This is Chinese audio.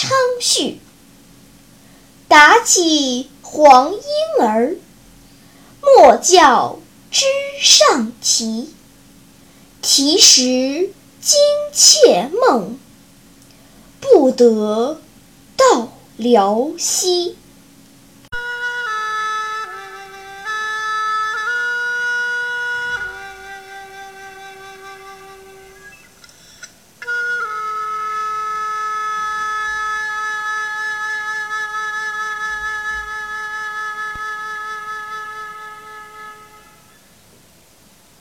昌绪，打起黄莺儿，莫教枝上啼。啼时惊妾梦，不得到辽西。